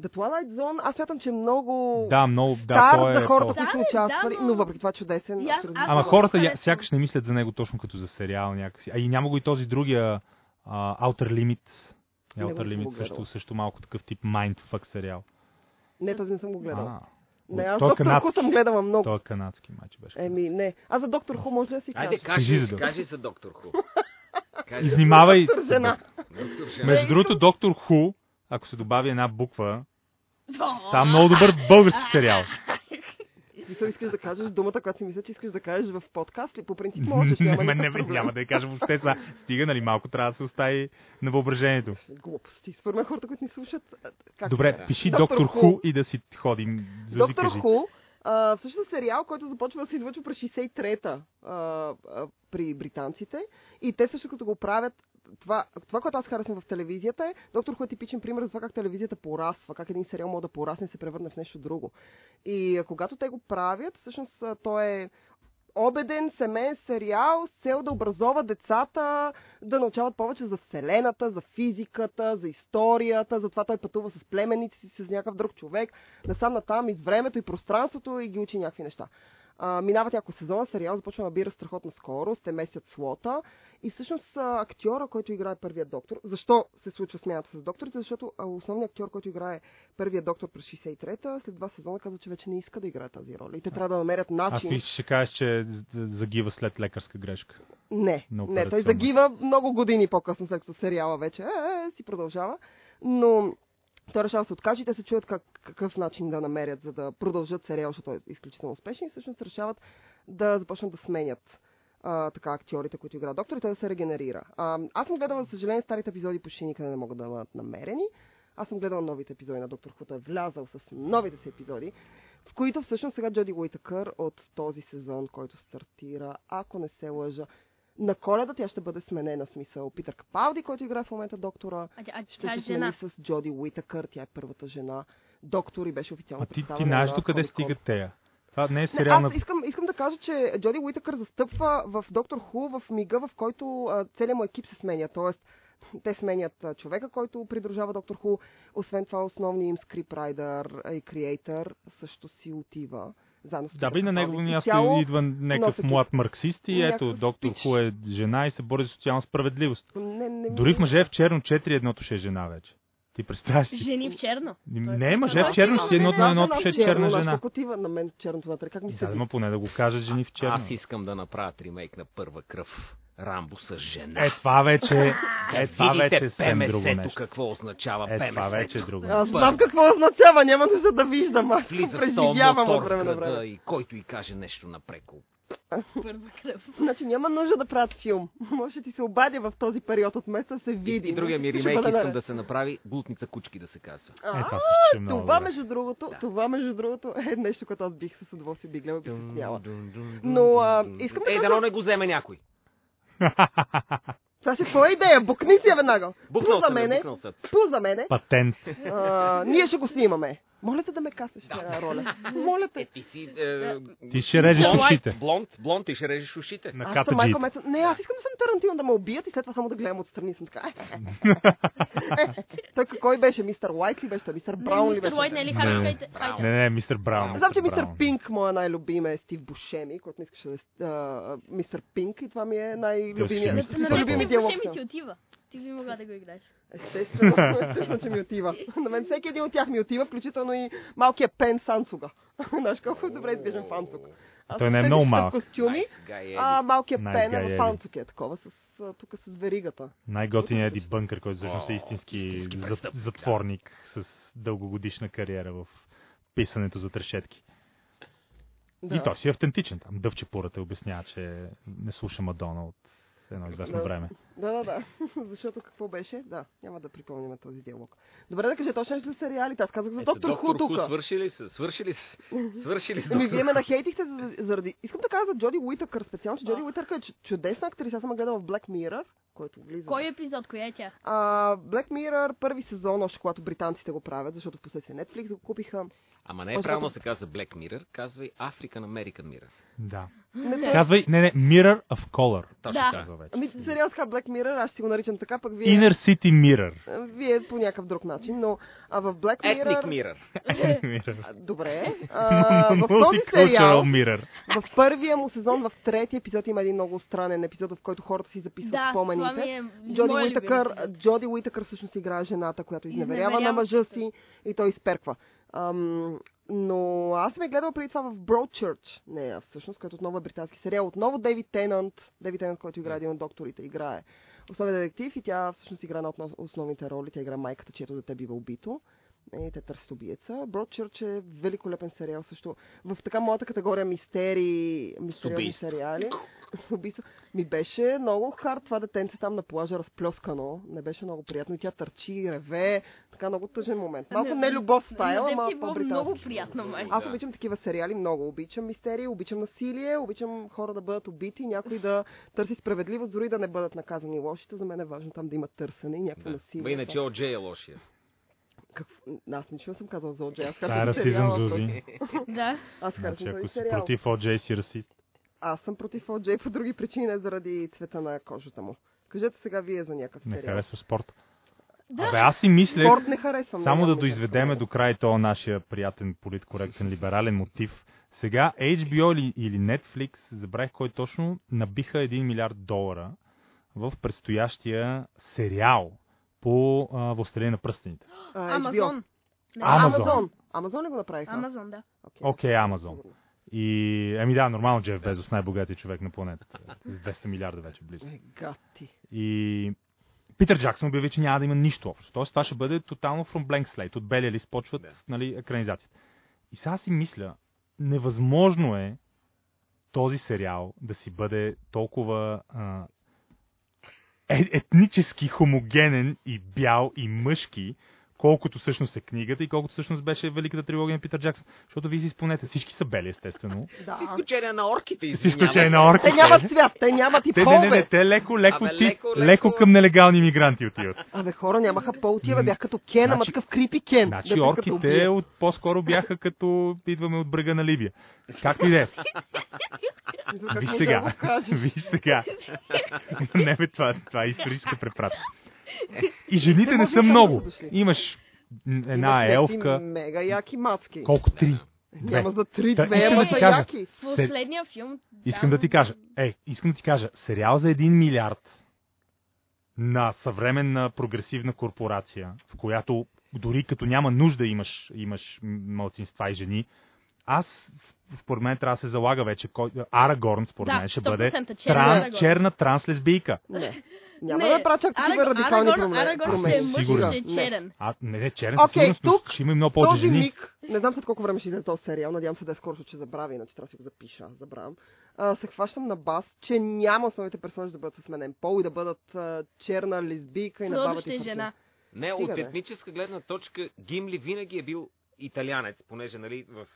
The Twilight Zone, аз смятам, че е много Да, много, да, стар той е... за хората, то- които Да, участвали, да, но- но въпреки това чудесен. Аз- аз Ама хората я, сякаш не мислят за него точно като за сериал някакси. А и няма го и този другия а, Outer Limits. Не Outer Limits също, също малко такъв тип mindfuck сериал. Не, този не съм го гледал. А, Не, аз той е доктор Ху канадски. съм гледала много. Той е канадски майче беше. Еми, не. А за доктор Ху може ли да си Айде, кажа? кажи, Кажи за кажи, доктор. за доктор Ху. Кажи. Изнимавай. Доктор жена. Между другото, Доктор Ху, ако се добави една буква, става много добър български сериал. Мисля, искаш да кажеш думата, която си мисля, че искаш да кажеш в подкаст ли? По принцип можеш, няма не, няма да я кажа въобще сега. Стига, нали, малко трябва да се остави на въображението. Глупости. Според мен хората, които ни слушат... Как Добре, да. пиши Доктор Доктор Ху. Ху и да си ходим. Зузи, Доктор кажи. Ху, а, всъщност е сериал, който започва да се излъчва през 63-та а, а, при британците. И те също като го правят, това, това, което аз харесвам в телевизията е, Доктор Ху е типичен пример за това как телевизията пораства, как един сериал може да порасне и се превърне в нещо друго. И когато те го правят, всъщност той е обеден семейен сериал с цел да образова децата, да научават повече за Вселената, за физиката, за историята, за това той пътува с племеници си, с някакъв друг човек, насам натам из времето и пространството и ги учи някакви неща. А, минават няколко сезона, сериал започва да набира страхотна скорост, те местят слота и всъщност а, актьора, който играе първият доктор, защо се случва смяната с докторите? Защото а, основният актьор, който играе първият доктор през 63-та, след два сезона каза, че вече не иска да играе тази роля. И те трябва да намерят начин. мисля, че ще кажеш, че загива след лекарска грешка. Не, не, той загива много години по-късно след като сериала вече е, е, си продължава. Но той решава да се откаже се чуят как, какъв начин да намерят, за да продължат сериал, защото е изключително успешен и всъщност решават да започнат да сменят а, така актьорите, които играят доктор и той да се регенерира. А, аз съм гледала, за съжаление, старите епизоди почти никъде не могат да бъдат намерени. Аз съм гледала новите епизоди на Доктор Ху, той е влязал с новите си епизоди, в които всъщност сега Джоди Уитъкър от този сезон, който стартира, ако не се лъжа, на коледа тя ще бъде сменена смисъл. Питър Капалди, който играе в момента доктора, А, а, ще тя е се смени жена. с Джоди Уитъкър, тя е първата жена. Доктор и беше официално А ти, ти знаеш на до къде стигат тея? Това не е Не, сериал на... аз искам, искам да кажа, че Джоди Уитъкър застъпва в Доктор Ху в мига, в който а, целият му екип се сменя. Тоест, те сменят човека, който придружава Доктор Ху. Освен това, основният им скрипрайдер и креатор също си отива. Заедно с Да, бе, на негово И място цяло, идва някакъв млад марксист и ето, доктор пич. Ху е жена и се бори за социална справедливост. Не, не, ми- Дори в мъже в черно 4 едното ще е жена вече. Ти представяш си? Жени в черно. Не, мъже в черно си си едното на едното Жена ще е черна жена. колко отива на мен черното вътре? Как ми се Да, поне да го кажат жени в черно. Аз искам да направят ремейк на първа кръв. Рамбо с жена. Е, това вече, е, това вече е друго нещо. какво означава Е, това вече е друго. Аз знам какво означава, няма нужда да виждам. Аз Влиза преживявам от време на време. и който и каже нещо напреко. Първа кръв. Значи няма нужда да правят филм. Може да ти се обадя в този период от месеца, се И, види. и другия ми ремейк искам наред. да се направи Глутница кучки да се казва. А, Е, това е това, между другото, Да. това, между другото, е нещо, което аз бих с удоволствие би гледал и бих се смяла. Но, а, искам да Ей, кажа- дано не го вземе някой. Това си твоя идея, букни си я веднага. Букнал Пу за мене, е, букнал пу за мене, Патент. а, ние ще го снимаме. Моля те да ме касаш в една роля. Моля Е, те. ти си... Е, Ти ще режеш блонд, ушите. Блонд, блонд, ти ще режеш ушите. На Аз съм Майкъл. Месън. Не, аз искам да съм Тарантино да ме убият и след това само да гледам отстрани. Съм така. Той кой беше? Мистер Уайт ли беше? Мистер Браун ли Мистер беше? Лойд, не е ли Не. Не, не, мистер Браун. Знам, че мистер Мистер. Пинк, моя най-любим е Стив Бушеми, който не искаше да е Мистер Пинк и това ми е най-любимия. Мистер На Пинк. любими тебе диалог. въобще ми ти отива. Ти би могла да го играеш. Естествено, естествено, че ми отива. На мен всеки един от тях ми отива, включително и малкия Пен Сансуга. Знаеш колко добре изглеждам фансук. Аз Той не е много малък. костюми, а малкият Nice Пен е фансук е такова, с, тук с веригата. Най-готиният Еди Бънкър, който всъщност е истински истински затворник с дългогодишна кариера в писането за трешетки. Да. И той си е автентичен там. Дъвче Пурата обяснява, че не слуша Мадона от едно известно Да. време. Да, да, да. Защото какво беше? Да, няма да припомним този диалог. Добре да кажа точно нещо за сериалите. Аз казах за Ето, доктор Ху тук. Свърши ли се? Свърши ли се? Свърши ли се? Еми, доктор вие ме нахейтихте за- заради... Искам да кажа за Джоди Уитъкър специално, че Джоди Уитъкър е чу- чудесна актриса. Аз съм гледала в Black Mirror, който влиза. Кой епизод? Коя е тя? А, Black Mirror първи сезон, още когато британците го правят, защото в последствие Netflix го купиха. Ама не е Защото- правилно се казва Black Mirror, казвай African American Mirror. Да. Не, той... Казвай, не, не, Mirror of Color. Точно Да. Казва вече. Ами, сериал така Black Mirror, аз си го наричам така, пък вие... Inner City Mirror. Вие по някакъв друг начин, но а в Black Mirror... Ethnic Mirror. Добре. А, в този сериал, Mirror. в първия му сезон, в третия епизод има един много странен епизод, в който хората си записват Да, спомените. е Джоди Уитъкър. Джоди Уитъкър всъщност играе жената, която изневерява на мъжа си и той изперква. Ам, но аз съм я гледала преди това в Broadchurch. Не, всъщност, който отново е британски сериал. Отново Дейвид Тенант, Дейвид Тенант, който играе един от докторите, играе основен детектив и тя всъщност играе на основните роли. Тя играе майката, чието дете бива убито. И те търсят убиеца. Broadchurch е великолепен сериал също. В така моята категория мистери, мистериозни убийства. сериали. С убийства. Ми беше много хард това детенце там на плажа, разплескано. Не беше много приятно. И тя търчи, реве. Така много тъжен момент. Малко не любов стайл, На теб ама ти е било по-британски. много приятно, май. Аз обичам такива сериали много. Обичам мистерии, обичам насилие, обичам хора да бъдат убити, някой да търси справедливост, дори да не бъдат наказани лошите. За мен е важно там да има търсене и някакво Да. насилие. Ма иначе О'Джей е лошия. Какво? Аз нищо не съм казал за Оджей. Аз е харесвам расизъм, сериала. Зузи. Да. Аз харесвам Значи, ако си сериал. против OJ, си расист. Аз съм против Оджей по други причини, не заради цвета на кожата му. Кажете сега вие за някакъв Не сериал. харесва спорт. Да. Абе, аз си мисля, Спорт не харесвам. само нямам да доизведеме до край този нашия приятен, политкоректен, либерален мотив. Сега HBO или, или Netflix, забравих кой точно, набиха 1 милиард долара в предстоящия сериал по а, Властелин на пръстените. А. Амазон. Амазон. Амазон. Ли го направиха? Амазон, да. Окей. Амазон. И, ами да, нормално Джеф Безос, най-богатият човек на планетата. С 200 милиарда вече близо. Гати. И Питър Джаксън обяви, че няма да има нищо общо. Тоест това ще бъде тотално from blank slate. От белия лист почват Да. нали, екранизацията. И сега си мисля, невъзможно е този сериал да си бъде толкова а, е, етнически хомогенен и бял и мъжки, колкото всъщност е книгата и колкото всъщност беше великата трилогия на Питър Джаксън. Защото вие си спомнете, всички са бели, естествено. Да. С изключение на орките, С изключение на Те орките. нямат цвят, те нямат и Те, не, не, не, полове. те леко, леко, Абе, ти, леко, леко, леко. към нелегални мигранти отиват. Абе, хора нямаха пол, бе, бях като Кен, ама Значи- такъв крипи Кен. Значи да орките от, по-скоро бяха като идваме от брега на Либия. Както и да е. Как Виж може сега. Виж сега. не бе, това, това е историческа препратка. И жените Те не са много. Имаш една елфка. Мега яки мацки. Колко? Три. Две. Няма за три, Та, две, искам ама да ти кажа. яки. Последния филм... Искам да ти кажа. Ей, искам да ти кажа. Сериал за 1 милиард на съвременна прогресивна корпорация, в която дори като няма нужда имаш, имаш малцинства и жени, аз според мен трябва да се залага вече. Кой, Арагорн, според Да, мен, ще 100% бъде тран, черна транслесбийка. Не. Няма Не, да правя чак такива радикални промени. Арагон ще е мъж и ще е Не. черен. А, не, не, черен Окей, със сигурност, но тук, ще има и много повече този жени. миг, не знам след колко време ще излезе този сериал, надявам се да е скоро, ще забравя, иначе трябва да си го запиша, аз забравям. А, се хващам на бас, че няма основните персонажи да бъдат със сменен пол и да бъдат а, черна лесбийка и на Фродо бабата ще и е фортуна. жена. Не, Стига, от бе. етническа гледна точка Гимли винаги е бил италянец, понеже нали, в,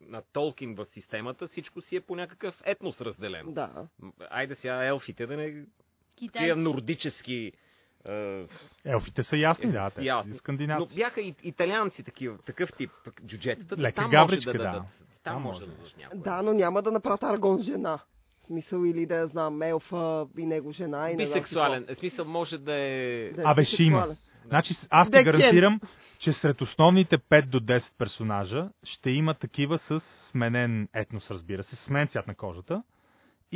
на Толкин в системата всичко си е по някакъв етнос разделено. Да. Айде сега елфите да не... Китай. Тия нордически... е, Елфите са ясни, Е, да, те ясни. са но скандинавци. бяха и италианци такива, такъв тип джуджетата. Лека там габричка, може да, да. дадат. Там Там може да дадат някой. Да, но няма да направят Аргон жена. В смисъл или да я знам, Елфа и него жена и не знам си Бисексуален. Е, смисъл може да е... Да, Абе, ще има. Значи аз Да, ти гарантирам, че сред основните 5 до 10 персонажа ще има такива с сменен етнос, разбира се, с сменен цвят на кожата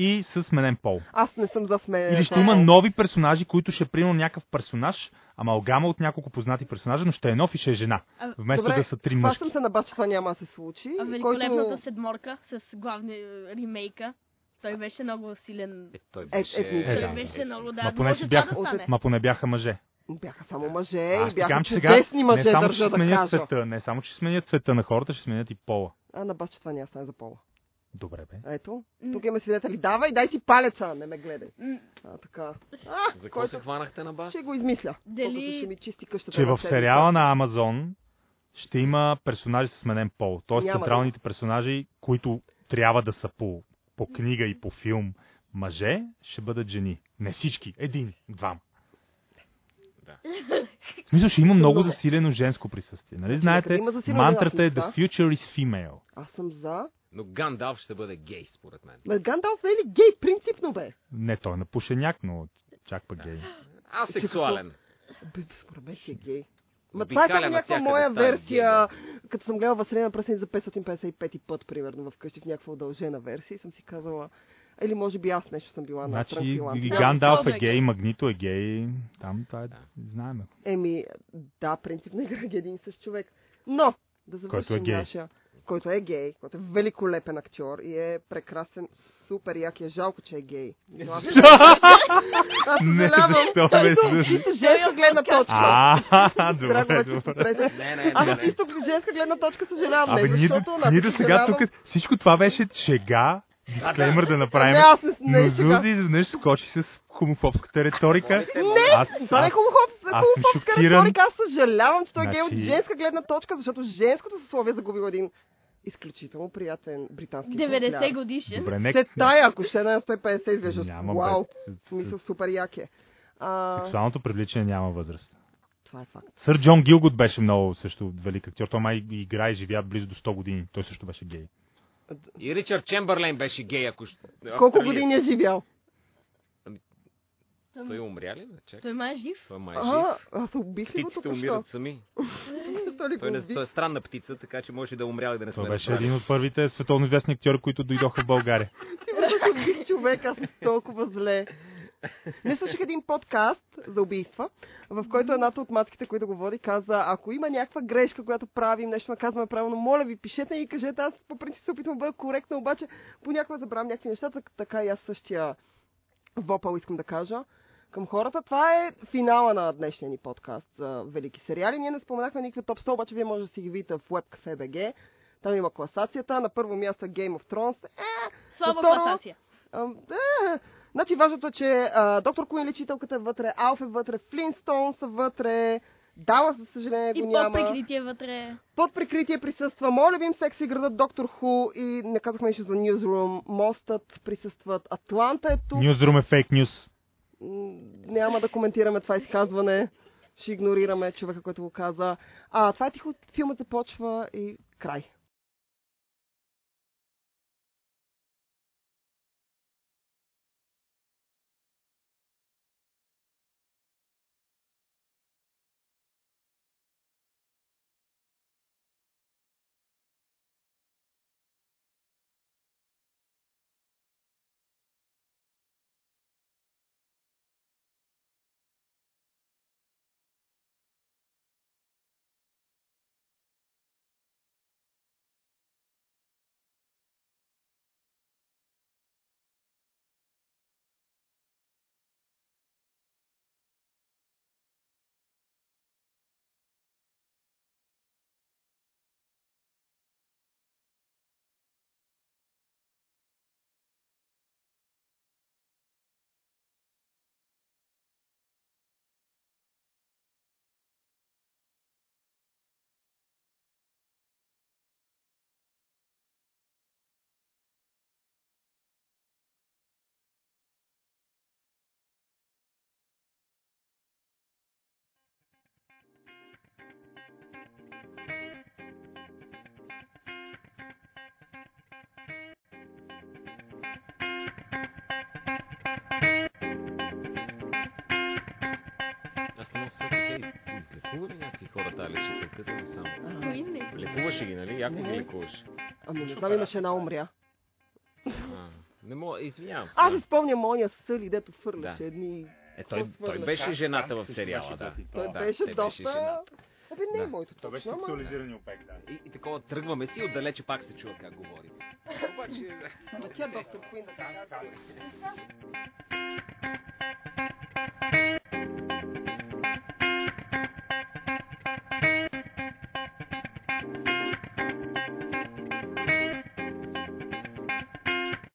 и с сменен пол. Аз не съм за смен. Или ще има нови персонажи, които ще приемат някакъв персонаж, амалгама от няколко познати персонажа, но ще е нов и ще е жена. Вместо Добре, да са три мъжки. Хващам се на това няма да се случи. А великолепната който... седморка с главни е, ремейка. Той беше много силен. Е, той Е, беше... Е, Той да. беше много, да. Ма поне Може бяха, да стане. ма поне бяха мъже. Бяха само мъже Аз и бяха че сега чудесни мъже, не само, държа ще да кажа. цвета, не само, че сменят цвета на хората, ще сменят и пола. А на бас, че това няма да стане за пола. Добре, бе. Ето, тук имаме свидетели. Давай, дай си палеца, не ме гледай. А, така. А, За какво се хванахте на бас? Ще го измисля. Дали- ще ми чисти къщата. Че в сериала на Амазон ще има персонажи с сменен пол. Тоест Няма да централните персонажи, които трябва да са по, по книга и по филм мъже, ще бъдат жени. Не всички. Един, двама. Да. В смисъл ще има много Много. засилено женско присъствие. Нали Значи, знаете, има мантрата е The future is female. Аз съм за. Но Гандалф ще бъде гей, според мен. Ме Гандалф не е ли гей, принципно бе? Не, той е напушеняк, но чак пък гей. Асексуален. Бе, според мен си е гей. Ма това е някаква навсякъде моя версия, като съм гледала Василина Пръсен за 555 път, примерно, вкъщи в някаква удължена версия и съм си казала, или може би аз нещо съм била на Значи трансилант. и Да, Гандалф е е гей, гей. Магнито е гей. Там това е, знаем. Еми, да, принципно игра един и същ човек. Но, да завършим Който е гей. нашия, който е гей, който е великолепен актьор и е прекрасен, супер як е жалко, че е гей. Аз, Не, съжалявам. защо бе, Чисто- женска гледна точка. А, добре, добре. Не, не, Аз не, не. чисто женска гледна точка съжалявам. Абе, не, ние, защото, до- значи, сега тук всичко това беше шега, дисклеймър да направим. Не, аз не, не, Но. Зузи изведнъж скочи с хомофобската риторика. Говорите, Аз, Това не е шокиран. риторика. Аз съжалявам, че той е гей от Значи- женска гледна точка, защото женското съсловие е загубило един изключително приятен британски 90 футболяр. годишен. Добре, След нека... тая, ако ще е на 150 изглежда, Няма, вау, смисъл супер як е. А, Сексуалното привличане няма възраст. това е факт. Сър Джон Гилгот беше много също велик актьор. Той май играе и живя близо до 100 години. Той също беше гей. И Ричард Чемберлейн беше гей, ако... ще- Колко години е живял? Той умря ли? Чакай. Той май е жив. Той май е А, жив. аз убих ли го Птиците умират сами. Той, не, той е странна птица, така че може да е умрял и да не сме Той беше един от първите световно известни актьори, които дойдоха в България. Ти ме че убих човек, аз толкова зле. Не слушах един подкаст за убийства, в който едната от матките, които го води, каза, ако има някаква грешка, която правим, нещо не казваме правилно, моля ви, пишете и кажете, аз по принцип се опитвам да бъда коректна, обаче понякога забравям някакви неща, так- така и аз същия вопъл искам да кажа към хората. Това е финала на днешния ни подкаст за велики сериали. Ние не споменахме никакви топ 100, обаче вие може да си ги видите в WebCafe.bg. Там има класацията. На първо място е Game of Thrones. Е, Слаба второ- класация. е, значи важното е, че а, доктор Куин лечителката е вътре, Алф е вътре, Флинстоун са вътре, Дала, за съжаление, И го под няма. прикритие вътре. Под прикритие присъства моят любим секси градът Доктор Ху и не казахме нищо за Newsroom. Мостът присъстват. Атланта е тук. Нюзрум е фейк нюз. Няма да коментираме това изказване. Ще игнорираме човека, който го каза. А, това е тихо. Филмът започва и край. Аз не мога да те излекува ли някакви хора тази лечителка, да не само? Лекуваше ги, нали? Яко ги Не. лекуваш. Ами не знам, имаше една умря. А, не мога, извинявам се. Аз си спомням оня Съли, дето фърляше Да. едни... Е, той, той беше жената в сериала, да. Той беше доста бе, не е да. моето точно. Това беше сексуализиран опек, да. И, и, такова тръгваме си, отдалече пак се чува как говорим. Обаче... Ама тя доктор Куин да казва.